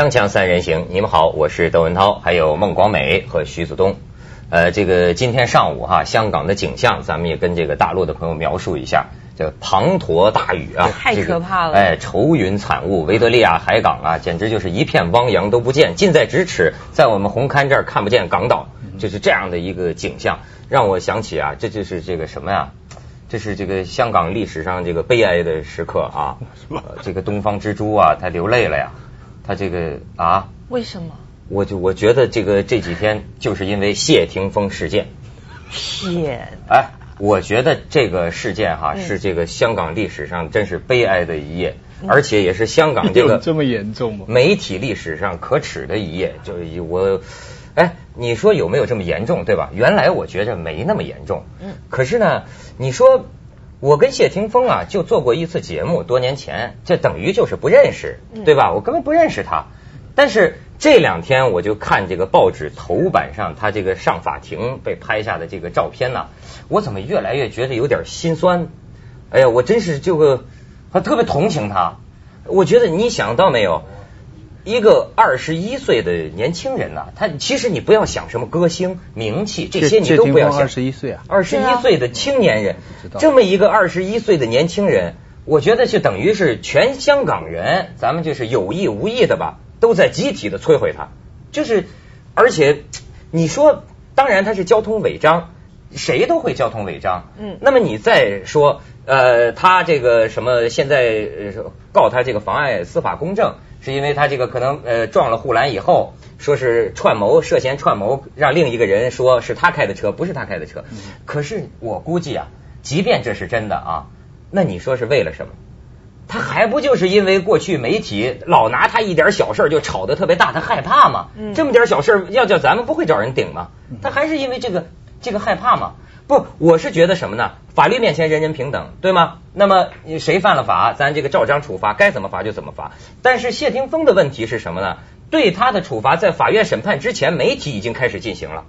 锵锵三人行，你们好，我是窦文涛，还有孟广美和徐子东。呃，这个今天上午哈，香港的景象，咱们也跟这个大陆的朋友描述一下。这个滂沱大雨啊，太可怕了！哎，愁云惨雾，维多利亚海港啊，简直就是一片汪洋都不见，近在咫尺，在我们红磡这儿看不见港岛，就是这样的一个景象，让我想起啊，这就是这个什么呀？这是这个香港历史上这个悲哀的时刻啊！这个东方之珠啊，它流泪了呀，他这个啊，为什么？我就我觉得这个这几天就是因为谢霆锋事件。天！哎。我觉得这个事件哈是这个香港历史上真是悲哀的一页，而且也是香港这个这么严重吗？媒体历史上可耻的一页。就是我，哎，你说有没有这么严重，对吧？原来我觉着没那么严重。嗯。可是呢，你说我跟谢霆锋啊就做过一次节目，多年前，这等于就是不认识，对吧？我根本不认识他。但是这两天我就看这个报纸头版上他这个上法庭被拍下的这个照片呢。我怎么越来越觉得有点心酸？哎呀，我真是就个，还特别同情他。我觉得你想到没有，一个二十一岁的年轻人呐，他其实你不要想什么歌星、名气这些，你都不要想。二十一岁啊，二十一岁的青年人，这么一个二十一岁的年轻人，我觉得就等于是全香港人，咱们就是有意无意的吧，都在集体的摧毁他。就是，而且你说，当然他是交通违章。谁都会交通违章，嗯，那么你再说，呃，他这个什么现在告他这个妨碍司法公正，是因为他这个可能呃撞了护栏以后，说是串谋涉嫌串谋，让另一个人说是他开的车，不是他开的车。可是我估计啊，即便这是真的啊，那你说是为了什么？他还不就是因为过去媒体老拿他一点小事就炒得特别大，他害怕吗？这么点小事要叫咱们不会找人顶吗？他还是因为这个。这个害怕吗？不，我是觉得什么呢？法律面前人人平等，对吗？那么谁犯了法，咱这个照章处罚，该怎么罚就怎么罚。但是谢霆锋的问题是什么呢？对他的处罚在法院审判之前，媒体已经开始进行了。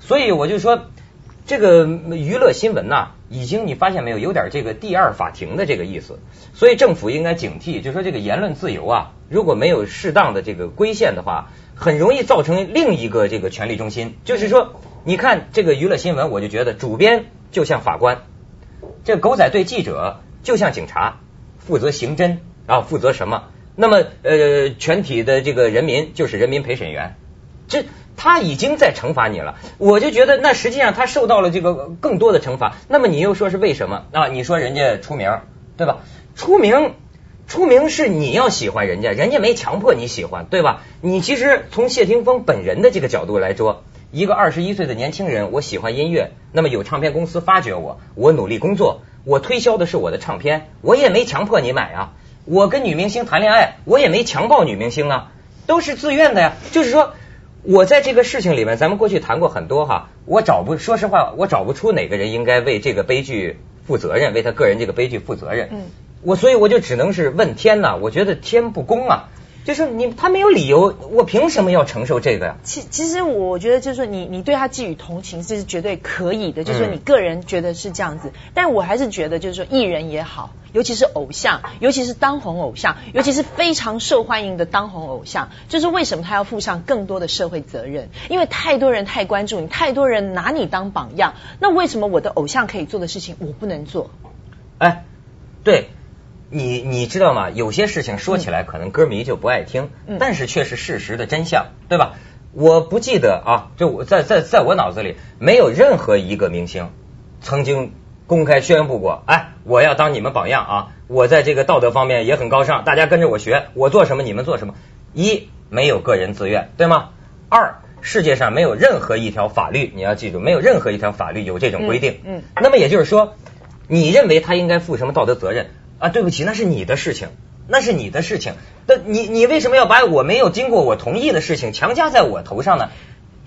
所以我就说，这个娱乐新闻呐，已经你发现没有，有点这个第二法庭的这个意思。所以政府应该警惕，就说这个言论自由啊，如果没有适当的这个规限的话，很容易造成另一个这个权力中心，就是说。你看这个娱乐新闻，我就觉得主编就像法官，这狗仔队记者就像警察，负责刑侦啊，负责什么？那么呃，全体的这个人民就是人民陪审员，这他已经在惩罚你了。我就觉得那实际上他受到了这个更多的惩罚。那么你又说是为什么啊？你说人家出名对吧？出名出名是你要喜欢人家，人家没强迫你喜欢对吧？你其实从谢霆锋本人的这个角度来说。一个二十一岁的年轻人，我喜欢音乐，那么有唱片公司发掘我，我努力工作，我推销的是我的唱片，我也没强迫你买啊。我跟女明星谈恋爱，我也没强暴女明星啊，都是自愿的呀。就是说，我在这个事情里面，咱们过去谈过很多哈，我找不，说实话，我找不出哪个人应该为这个悲剧负责任，为他个人这个悲剧负责任。嗯，我所以我就只能是问天呐，我觉得天不公啊。就是你，他没有理由，我凭什么要承受这个呀？其其实我觉得，就是说你你对他寄予同情，这是绝对可以的。就是说你个人觉得是这样子，但我还是觉得，就是说艺人也好，尤其是偶像，尤其是当红偶像，尤其是非常受欢迎的当红偶像，就是为什么他要负上更多的社会责任？因为太多人太关注你，太多人拿你当榜样。那为什么我的偶像可以做的事情，我不能做？哎，对。你你知道吗？有些事情说起来可能歌迷就不爱听，但是却是事实的真相，对吧？我不记得啊，就我在在在我脑子里没有任何一个明星曾经公开宣布过，哎，我要当你们榜样啊！我在这个道德方面也很高尚，大家跟着我学，我做什么你们做什么。一没有个人自愿，对吗？二世界上没有任何一条法律，你要记住，没有任何一条法律有这种规定。嗯，那么也就是说，你认为他应该负什么道德责任？啊，对不起，那是你的事情，那是你的事情。那你你为什么要把我没有经过我同意的事情强加在我头上呢？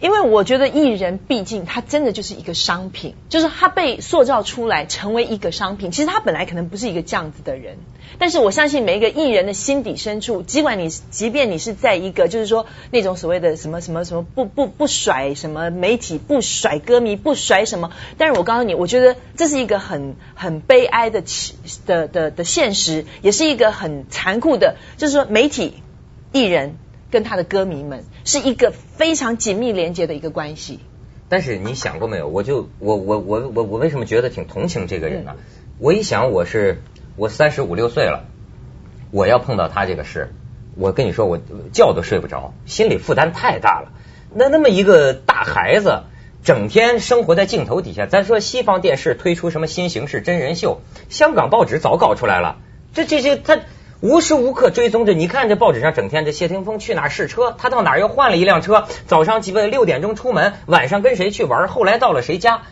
因为我觉得艺人毕竟他真的就是一个商品，就是他被塑造出来成为一个商品。其实他本来可能不是一个这样子的人，但是我相信每一个艺人的心底深处，尽管你即便你是在一个就是说那种所谓的什么什么什么不不不甩什么媒体不甩歌迷不甩什么，但是我告诉你，我觉得这是一个很很悲哀的的的的现实，也是一个很残酷的，就是说媒体艺人。跟他的歌迷们是一个非常紧密连接的一个关系。但是你想过没有？我就我我我我我为什么觉得挺同情这个人呢？我一想，我是我三十五六岁了，我要碰到他这个事，我跟你说，我觉都睡不着，心理负担太大了。那那么一个大孩子，整天生活在镜头底下。咱说西方电视推出什么新形式真人秀，香港报纸早搞出来了。这这这他。无时无刻追踪着，你看这报纸上整天这谢霆锋去哪试车，他到哪又换了一辆车，早上几个六点钟出门，晚上跟谁去玩，后来到了谁家，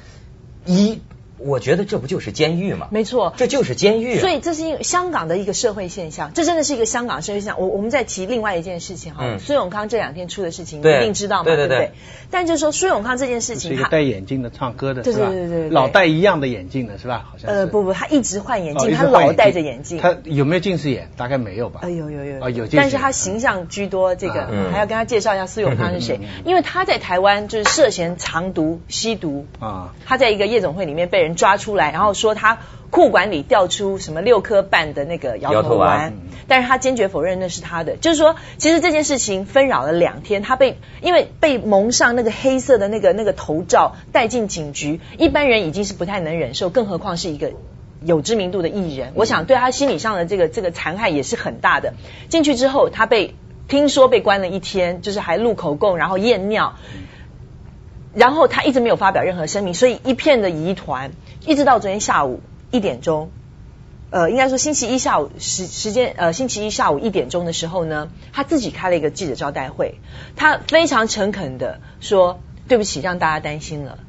一。我觉得这不就是监狱吗？没错，这就是监狱。所以这是因为香港的一个社会现象，这真的是一个香港社会现象。我我们再提另外一件事情哈，孙永康这两天出的事情，你一定知道嘛？对对对。但就是说，孙永康这件事情，是一个戴眼镜的唱歌的，对对对对，老戴一样的眼镜的是吧？好像呃不不，他一直换眼镜，他老戴着眼镜。他有没有近视眼？大概没有吧？呃有有有啊有，但是他形象居多。这个还要跟他介绍一下孙永康是谁，因为他在台湾就是涉嫌藏毒吸毒啊，他在一个夜总会里面被人抓出来，然后。说他裤管里掉出什么六颗半的那个摇头丸，但是他坚决否认那是他的。就是说，其实这件事情纷扰了两天，他被因为被蒙上那个黑色的那个那个头罩带进警局，一般人已经是不太能忍受，更何况是一个有知名度的艺人。我想对他心理上的这个这个残害也是很大的。进去之后，他被听说被关了一天，就是还录口供，然后验尿。然后他一直没有发表任何声明，所以一片的疑团，一直到昨天下午一点钟，呃，应该说星期一下午时时间，呃，星期一下午一点钟的时候呢，他自己开了一个记者招待会，他非常诚恳的说：“对不起，让大家担心了，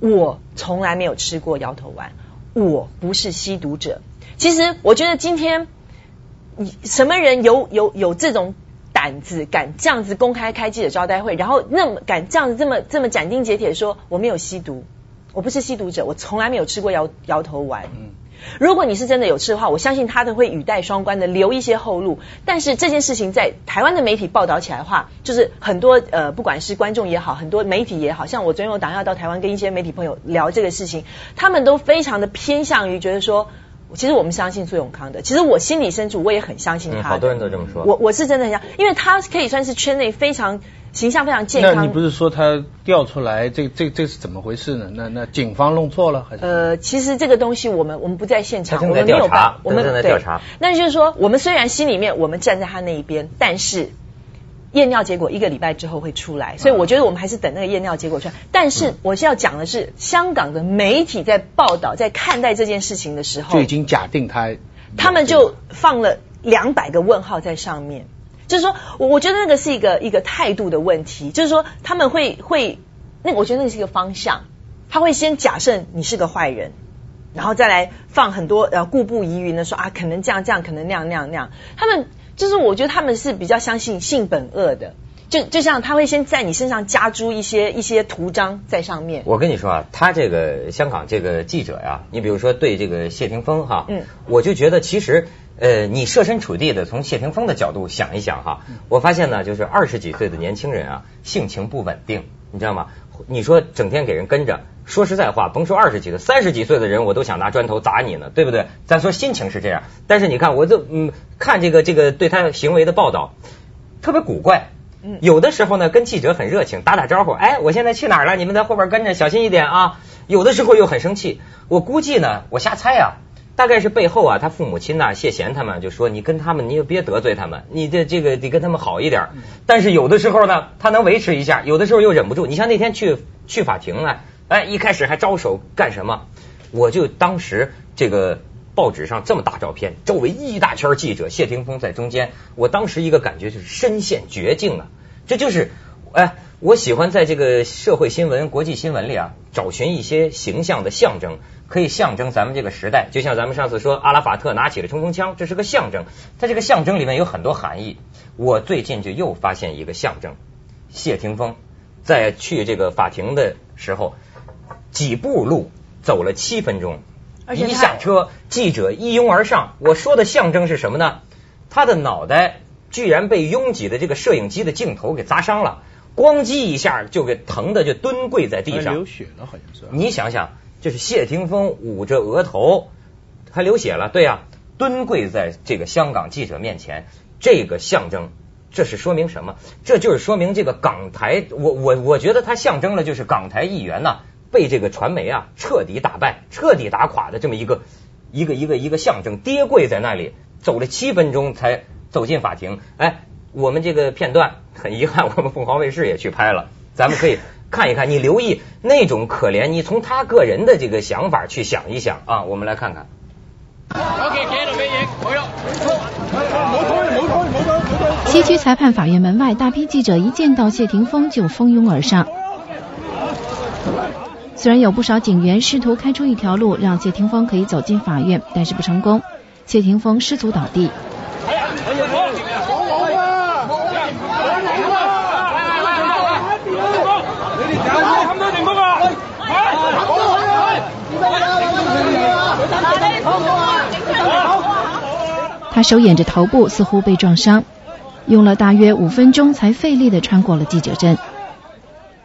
我从来没有吃过摇头丸，我不是吸毒者。”其实我觉得今天，你什么人有有有这种。胆子敢这样子公开开记者招待会，然后那么敢这样子这么这么斩钉截铁说我没有吸毒，我不是吸毒者，我从来没有吃过摇摇头丸。嗯，如果你是真的有吃的话，我相信他都会语带双关的留一些后路。但是这件事情在台湾的媒体报道起来的话，就是很多呃不管是观众也好，很多媒体也好像我昨天我打电话到台湾跟一些媒体朋友聊这个事情，他们都非常的偏向于觉得说。其实我们相信苏永康的，其实我心里深处我也很相信他。好多人都这么说。我我是真的很相因为他可以算是圈内非常形象非常健康。那你不是说他调出来，这这这是怎么回事呢？那那警方弄错了还是？呃，其实这个东西我们我们不在现场，我们没有办，我们在调查。那就是说，我们虽然心里面我们站在他那一边，但是。验尿结果一个礼拜之后会出来，所以我觉得我们还是等那个验尿结果出来。但是我是要讲的是，香港的媒体在报道、在看待这件事情的时候，就已经假定他，他们就放了两百个问号在上面。就是说，我我觉得那个是一个一个态度的问题，就是说他们会会，那我觉得那个是一个方向，他会先假设你是个坏人，然后再来放很多呃故步疑云的说啊，可能这样这样，可能那样那样那样，他们。就是我觉得他们是比较相信性本恶的，就就像他会先在你身上加诸一些一些图章在上面。我跟你说啊，他这个香港这个记者呀，你比如说对这个谢霆锋哈，嗯，我就觉得其实呃，你设身处地的从谢霆锋的角度想一想哈，我发现呢，就是二十几岁的年轻人啊，性情不稳定，你知道吗？你说整天给人跟着，说实在话，甭说二十几的，三十几岁的人我都想拿砖头砸你呢，对不对？咱说心情是这样，但是你看，我就嗯看这个这个对他行为的报道，特别古怪。嗯，有的时候呢跟记者很热情，打打招呼，哎，我现在去哪儿了？你们在后边跟着，小心一点啊。有的时候又很生气，我估计呢，我瞎猜啊。大概是背后啊，他父母亲呐，谢贤他们就说你跟他们，你也别得罪他们，你这这个得跟他们好一点。但是有的时候呢，他能维持一下，有的时候又忍不住。你像那天去去法庭啊，哎，一开始还招手干什么？我就当时这个报纸上这么大照片，周围一大圈记者，谢霆锋在中间，我当时一个感觉就是身陷绝境啊！这就是哎，我喜欢在这个社会新闻、国际新闻里啊，找寻一些形象的象征。可以象征咱们这个时代，就像咱们上次说阿拉法特拿起了冲锋枪，这是个象征。它这个象征里面有很多含义。我最近就又发现一个象征：谢霆锋在去这个法庭的时候，几步路走了七分钟，一下车记者一拥而上。我说的象征是什么呢？他的脑袋居然被拥挤的这个摄影机的镜头给砸伤了，咣叽一下就给疼的就蹲跪在地上，流血了好像是。你想想。就是谢霆锋捂着额头，还流血了，对呀，蹲跪在这个香港记者面前，这个象征这是说明什么？这就是说明这个港台，我我我觉得它象征了就是港台议员呐被这个传媒啊彻底打败、彻底打垮的这么一个一个一个一个象征，跌跪在那里，走了七分钟才走进法庭。哎，我们这个片段很遗憾，我们凤凰卫视也去拍了，咱们可以 看一看。你留意那种可怜，你从他个人的这个想法去想一想啊，我们来看看。西区裁判法院门外，大批记者一见到谢霆锋就蜂拥而上。虽然有不少警员试图开出一条路让谢霆锋可以走进法院，但是不成功。谢霆锋失足倒地。他手掩着头部，似乎被撞伤，用了大约五分钟才费力的穿过了记者证。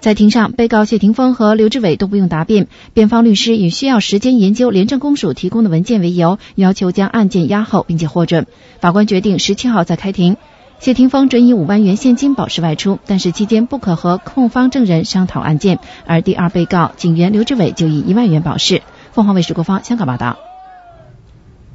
在庭上，被告谢霆锋和刘志伟都不用答辩，辩方律师以需要时间研究廉政公署提供的文件为由，要求将案件押后，并且获准。法官决定十七号再开庭。谢霆锋准以五万元现金保释外出，但是期间不可和控方证人商讨案件。而第二被告警员刘志伟就以一万元保释。凤凰卫视国方香港报道。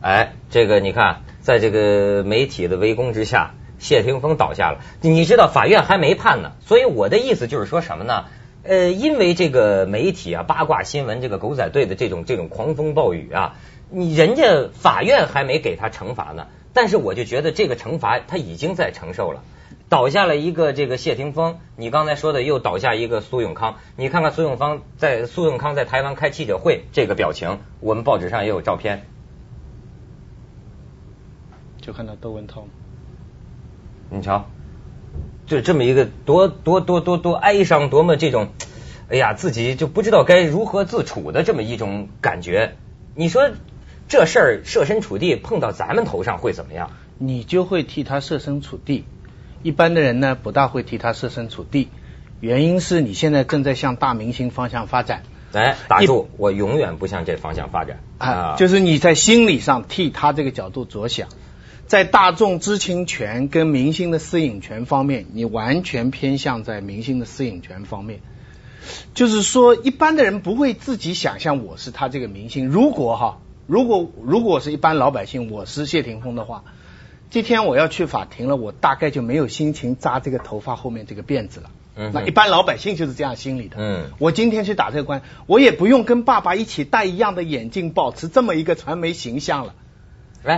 哎，这个你看。在这个媒体的围攻之下，谢霆锋倒下了。你知道法院还没判呢，所以我的意思就是说什么呢？呃，因为这个媒体啊、八卦新闻、这个狗仔队的这种这种狂风暴雨啊，你人家法院还没给他惩罚呢，但是我就觉得这个惩罚他已经在承受了。倒下了一个这个谢霆锋，你刚才说的又倒下一个苏永康，你看看苏永康在苏永康在台湾开记者会这个表情，我们报纸上也有照片。就看到窦文涛，你瞧，就这么一个多多多多多哀伤，多么这种，哎呀，自己就不知道该如何自处的这么一种感觉。你说这事儿设身处地碰到咱们头上会怎么样？你就会替他设身处地。一般的人呢，不大会替他设身处地。原因是你现在正在向大明星方向发展。哎，打住！我永远不向这方向发展啊！就是你在心理上替他这个角度着想。在大众知情权跟明星的私隐权方面，你完全偏向在明星的私隐权方面。就是说，一般的人不会自己想象我是他这个明星。如果哈，如果如果是一般老百姓，我是谢霆锋的话，今天我要去法庭了，我大概就没有心情扎这个头发后面这个辫子了。嗯，那一般老百姓就是这样心理的。嗯，我今天去打这个官，我也不用跟爸爸一起戴一样的眼镜，保持这么一个传媒形象了。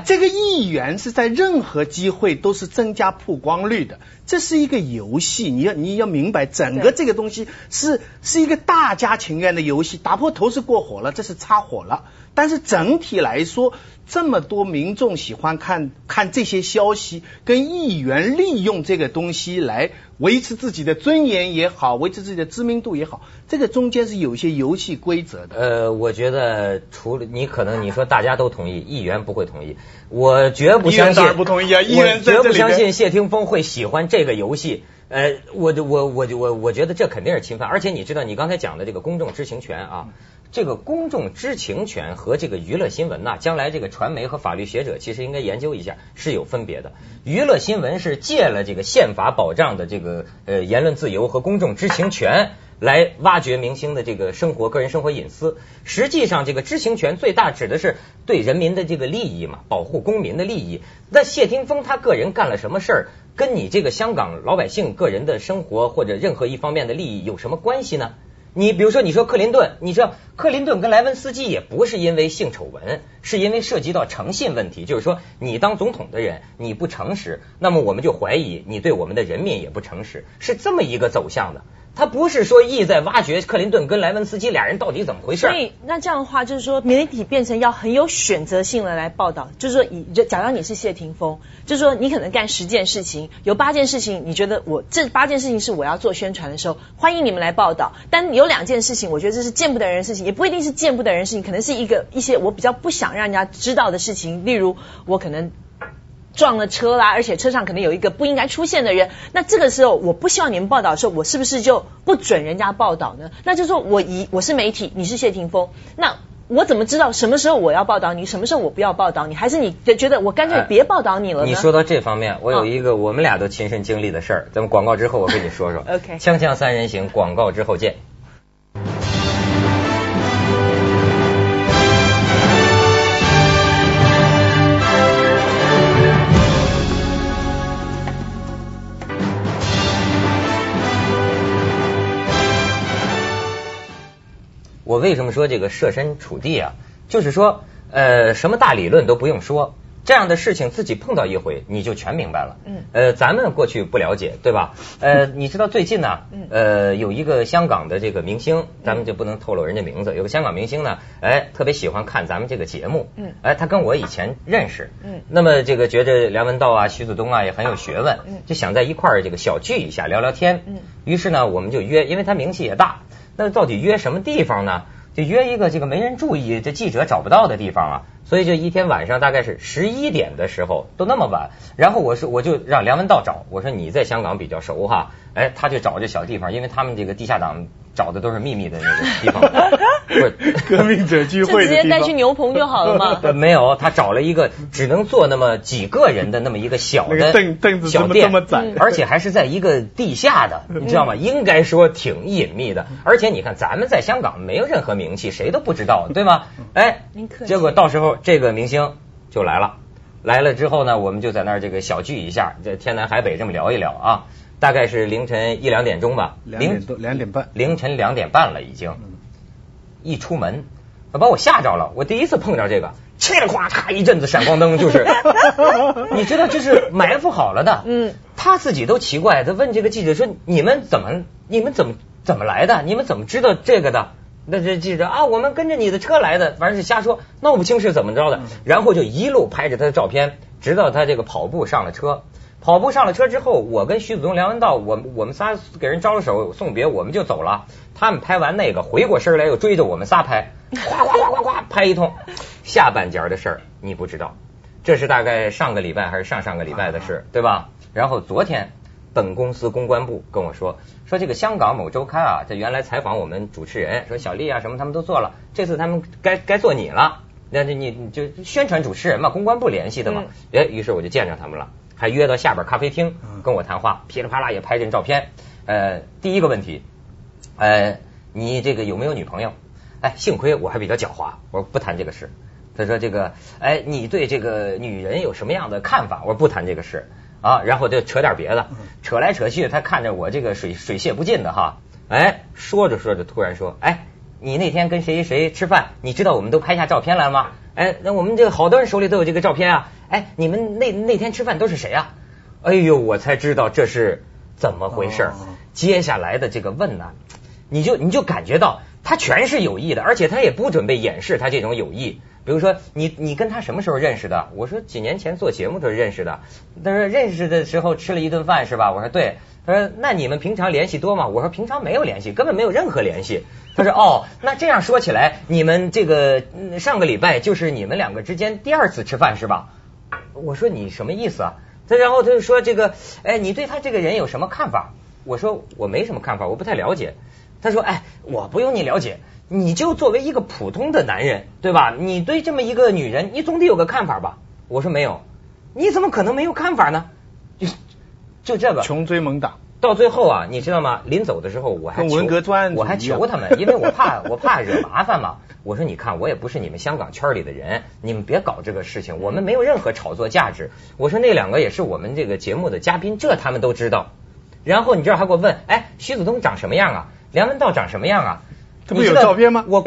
这个议员是在任何机会都是增加曝光率的，这是一个游戏，你要你要明白，整个这个东西是是一个大家情愿的游戏，打破头是过火了，这是擦火了。但是整体来说，这么多民众喜欢看看这些消息，跟议员利用这个东西来维持自己的尊严也好，维持自己的知名度也好，这个中间是有一些游戏规则的。呃，我觉得除了你，可能你说大家都同意，议员不会同意，我绝不相信，不同意啊，议员绝不相信谢霆锋会喜欢这个游戏。呃，我我我我我觉得这肯定是侵犯，而且你知道，你刚才讲的这个公众知情权啊。这个公众知情权和这个娱乐新闻呐，将来这个传媒和法律学者其实应该研究一下，是有分别的。娱乐新闻是借了这个宪法保障的这个呃言论自由和公众知情权来挖掘明星的这个生活、个人生活隐私。实际上，这个知情权最大指的是对人民的这个利益嘛，保护公民的利益。那谢霆锋他个人干了什么事儿，跟你这个香港老百姓个人的生活或者任何一方面的利益有什么关系呢？你比如说，你说克林顿，你知道克林顿跟莱文斯基也不是因为性丑闻，是因为涉及到诚信问题，就是说你当总统的人你不诚实，那么我们就怀疑你对我们的人民也不诚实，是这么一个走向的。他不是说意在挖掘克林顿跟莱文斯基俩人到底怎么回事。所以那这样的话，就是说媒体变成要很有选择性的来报道，就是说以假如你是谢霆锋，就是说你可能干十件事情，有八件事情你觉得我这八件事情是我要做宣传的时候，欢迎你们来报道。但有两件事情，我觉得这是见不得人的事情，也不一定是见不得人的事情，可能是一个一些我比较不想让人家知道的事情，例如我可能。撞了车啦，而且车上可能有一个不应该出现的人。那这个时候，我不希望你们报道的时候，我是不是就不准人家报道呢？那就说我以我是媒体，你是谢霆锋，那我怎么知道什么时候我要报道你，什么时候我不要报道你？还是你觉得我干脆别报道你了呢？你说到这方面，我有一个我们俩都亲身经历的事儿，咱们广告之后我跟你说说。OK，锵锵三人行，广告之后见。我为什么说这个设身处地啊？就是说，呃，什么大理论都不用说，这样的事情自己碰到一回，你就全明白了。嗯。呃，咱们过去不了解，对吧？呃，你知道最近呢，呃，有一个香港的这个明星，咱们就不能透露人家名字。有个香港明星呢，哎，特别喜欢看咱们这个节目。嗯。哎，他跟我以前认识。嗯。那么这个觉得梁文道啊、徐子东啊也很有学问，就想在一块儿这个小聚一下，聊聊天。嗯。于是呢，我们就约，因为他名气也大。那到底约什么地方呢？就约一个这个没人注意，这记者找不到的地方啊。所以就一天晚上大概是十一点的时候，都那么晚。然后我说我就让梁文道找，我说你在香港比较熟哈，哎，他就找这小地方，因为他们这个地下党找的都是秘密的那个地方，不是 革命者聚会就直接带去牛棚就好了嘛。呃，没有，他找了一个只能坐那么几个人的那么一个小的凳凳子小店，这么窄，而且还是在一个地下的，你知道吗？应该说挺隐秘的。而且你看，咱们在香港没有任何名气，谁都不知道，对吗？哎，结果到时候这个明星就来了，来了之后呢，我们就在那儿这个小聚一下，这天南海北这么聊一聊啊。大概是凌晨一两点钟吧，两点多两点半，凌晨两点半了已经。一出门，把我吓着了。我第一次碰着这个，嘁哩咵嚓一阵子闪光灯，就是，你知道这是埋伏好了的。嗯，他自己都奇怪，他问这个记者说：“你们怎么，你们怎么怎么来的？你们怎么知道这个的？”那这记者啊，我们跟着你的车来的，反正是瞎说，闹不清是怎么着的。然后就一路拍着他的照片，直到他这个跑步上了车。跑步上了车之后，我跟徐子东、梁文道，我我们仨给人招了手送别，我们就走了。他们拍完那个，回过身来又追着我们仨拍，夸夸夸夸夸拍一通。下半截的事儿你不知道，这是大概上个礼拜还是上上个礼拜的事，对吧？然后昨天本公司公关部跟我说，说这个香港某周刊啊，这原来采访我们主持人，说小丽啊什么他们都做了，这次他们该该做你了，那就你你就宣传主持人嘛，公关部联系的嘛。哎，于是我就见着他们了。还约到下边咖啡厅跟我谈话，噼里啪啦也拍这照片。呃，第一个问题，呃，你这个有没有女朋友？哎，幸亏我还比较狡猾，我说不谈这个事。他说这个，哎，你对这个女人有什么样的看法？我说不谈这个事啊。然后就扯点别的，扯来扯去，他看着我这个水水泄不进的哈。哎，说着说着突然说，哎，你那天跟谁谁吃饭？你知道我们都拍下照片来了吗？哎，那我们这个好多人手里都有这个照片啊。哎，你们那那天吃饭都是谁啊？哎呦，我才知道这是怎么回事。接下来的这个问呢，你就你就感觉到他全是有意的，而且他也不准备掩饰他这种有意。比如说，你你跟他什么时候认识的？我说几年前做节目的时候认识的。他说认识的时候吃了一顿饭是吧？我说对。他说那你们平常联系多吗？我说平常没有联系，根本没有任何联系。他说哦，那这样说起来，你们这个上个礼拜就是你们两个之间第二次吃饭是吧？我说你什么意思啊？他然后他就说这个，哎，你对他这个人有什么看法？我说我没什么看法，我不太了解。他说，哎，我不用你了解，你就作为一个普通的男人，对吧？你对这么一个女人，你总得有个看法吧？我说没有，你怎么可能没有看法呢？就就这个穷追猛打。到最后啊，你知道吗？临走的时候我还文革专我还求他们，因为我怕 我怕惹麻烦嘛。我说你看，我也不是你们香港圈里的人，你们别搞这个事情，我们没有任何炒作价值。我说那两个也是我们这个节目的嘉宾，这他们都知道。然后你知道还给我问，哎，徐子东长什么样啊？梁文道长什么样啊？这不有照片吗？我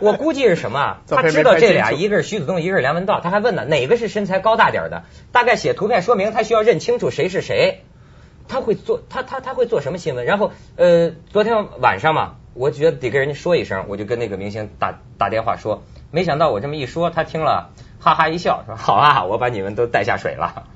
我估计是什么？他知道这俩，一个是徐子东，一个是梁文道。他还问呢，哪个是身材高大点的？大概写图片说明他需要认清楚谁是谁。他会做他他他会做什么新闻？然后呃，昨天晚上嘛，我觉得得跟人家说一声，我就跟那个明星打打电话说，没想到我这么一说，他听了哈哈一笑，说好啊，我把你们都带下水了。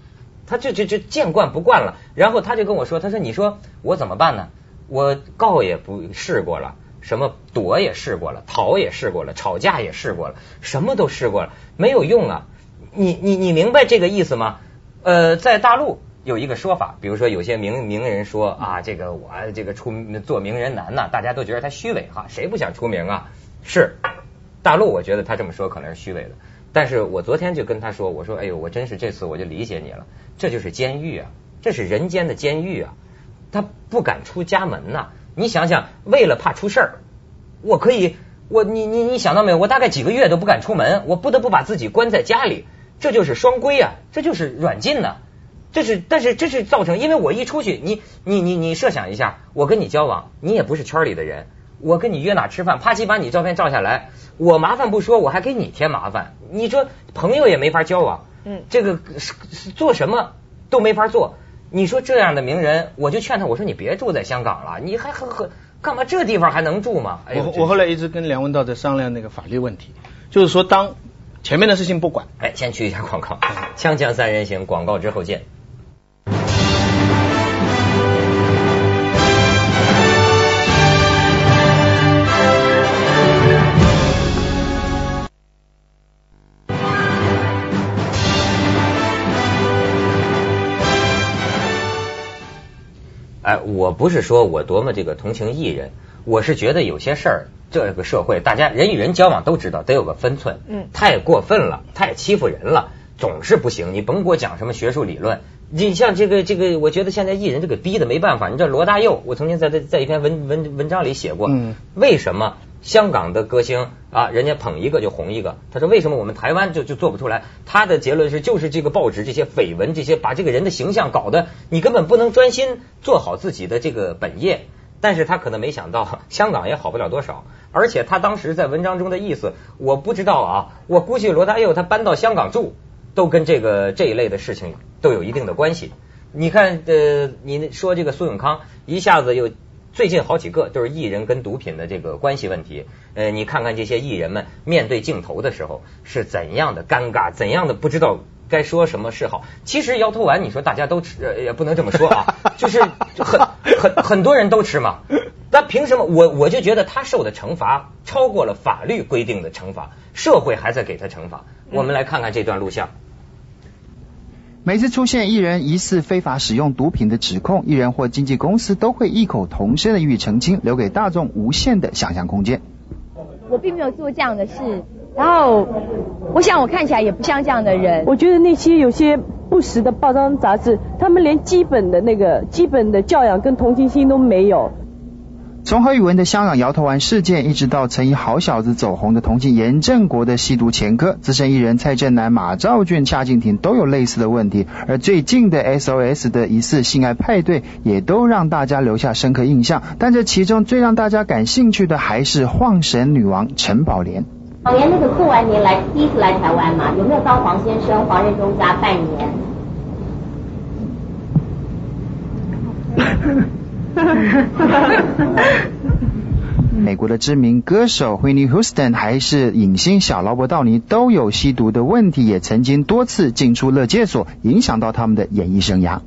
他就就就见惯不惯了。然后他就跟我说，他说你说我怎么办呢？我告也不试过了，什么躲也试过了，逃也试过了，吵架也试过了，什么都试过了，没有用啊。你你你明白这个意思吗？呃，在大陆。有一个说法，比如说有些名名人说啊，这个我这个出做名人难呐，大家都觉得他虚伪哈，谁不想出名啊？是，大陆我觉得他这么说可能是虚伪的，但是我昨天就跟他说，我说哎呦，我真是这次我就理解你了，这就是监狱啊，这是人间的监狱啊，他不敢出家门呐。你想想，为了怕出事儿，我可以，我你你你想到没有？我大概几个月都不敢出门，我不得不把自己关在家里，这就是双规啊，这就是软禁呐。这是，但是这是造成，因为我一出去，你你你你设想一下，我跟你交往，你也不是圈里的人，我跟你约哪吃饭，啪叽把你照片照下来，我麻烦不说，我还给你添麻烦。你说朋友也没法交往，嗯，这个是做什么都没法做。你说这样的名人，我就劝他，我说你别住在香港了，你还很很干嘛？这地方还能住吗？哎我我后来一直跟梁文道在商量那个法律问题，就是说当前面的事情不管，哎，先去一下广告，锵锵三人行，广告之后见。哎，我不是说我多么这个同情艺人，我是觉得有些事儿，这个社会大家人与人交往都知道得有个分寸，嗯，太过分了，太欺负人了，总是不行。你甭给我讲什么学术理论，你像这个这个，我觉得现在艺人这个逼的没办法。你知道罗大佑，我曾经在在在一篇文文文章里写过，嗯，为什么？香港的歌星啊，人家捧一个就红一个。他说为什么我们台湾就就做不出来？他的结论是，就是这个报纸这些绯闻，这些把这个人的形象搞得你根本不能专心做好自己的这个本业。但是他可能没想到，香港也好不了多少。而且他当时在文章中的意思，我不知道啊。我估计罗大佑他搬到香港住，都跟这个这一类的事情都有一定的关系。你看，呃，你说这个苏永康一下子又。最近好几个都是艺人跟毒品的这个关系问题，呃，你看看这些艺人们面对镜头的时候是怎样的尴尬，怎样的不知道该说什么是好。其实摇头丸，你说大家都吃，也不能这么说啊，就是很很很多人都吃嘛。那凭什么我我就觉得他受的惩罚超过了法律规定的惩罚，社会还在给他惩罚。我们来看看这段录像。每次出现艺人疑似非法使用毒品的指控，艺人或经纪公司都会异口同声的予以澄清，留给大众无限的想象空间。我并没有做这样的事，然后我想我看起来也不像这样的人。我觉得那些有些不实的报章杂志，他们连基本的那个基本的教养跟同情心都没有。从何宇文的香港摇头丸事件，一直到曾以好小子走红的同性严正国的吸毒前科，资深艺人蔡振南、马兆俊、夏静婷都有类似的问题。而最近的 SOS 的疑似性爱派对，也都让大家留下深刻印象。但这其中最让大家感兴趣的，还是晃神女王陈宝莲。宝莲那个过完年来第一次来台湾嘛，有没有到黄先生黄任中家拜年？美国的知名歌手 Whitney Houston 还是影星小劳勃道尼都有吸毒的问题，也曾经多次进出乐戒所，影响到他们的演艺生涯。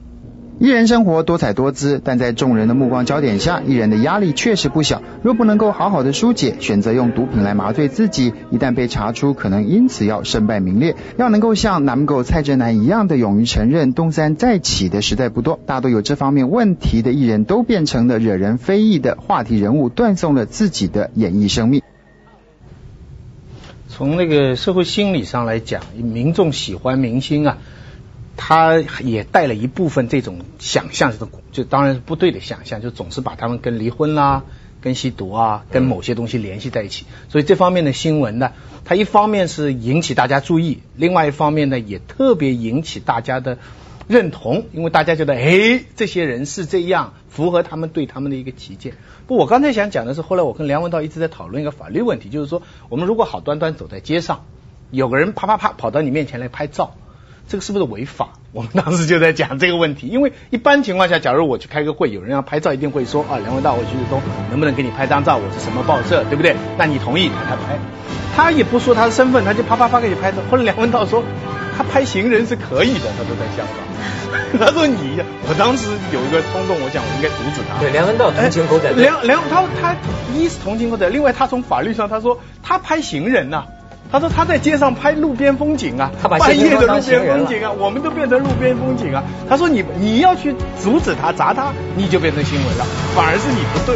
艺人生活多彩多姿，但在众人的目光焦点下，艺人的压力确实不小。若不能够好好的疏解，选择用毒品来麻醉自己，一旦被查出，可能因此要身败名裂。要能够像南狗蔡振南一样的勇于承认东山再起的实在不多，大多有这方面问题的艺人都变成了惹人非议的话题人物，断送了自己的演艺生命。从那个社会心理上来讲，民众喜欢明星啊。他也带了一部分这种想象，这种就当然是不对的想象，就总是把他们跟离婚啦、跟吸毒啊、跟某些东西联系在一起。所以这方面的新闻呢，它一方面是引起大家注意，另外一方面呢，也特别引起大家的认同，因为大家觉得，哎，这些人是这样，符合他们对他们的一个旗舰。不，我刚才想讲的是，后来我跟梁文道一直在讨论一个法律问题，就是说，我们如果好端端走在街上，有个人啪啪啪跑到你面前来拍照。这个是不是违法？我们当时就在讲这个问题，因为一般情况下，假如我去开个会，有人要拍照，一定会说啊，梁文道，我徐子东能不能给你拍张照？我是什么报社，对不对？那你同意他才拍，他也不说他的身份，他就啪啪啪给你拍照。后来梁文道说，他拍行人是可以的，他都在香港。他说你，我当时有一个冲动，我想我应该阻止他。对，梁文道同情狗仔队。梁梁他他一是同情狗仔，另外他从法律上他说他拍行人呐。他说他在街上拍路边风景啊，半夜的路边风景啊，我们都变成路边风景啊。他说你你要去阻止他砸他，你就变成新闻了，反而是你不对。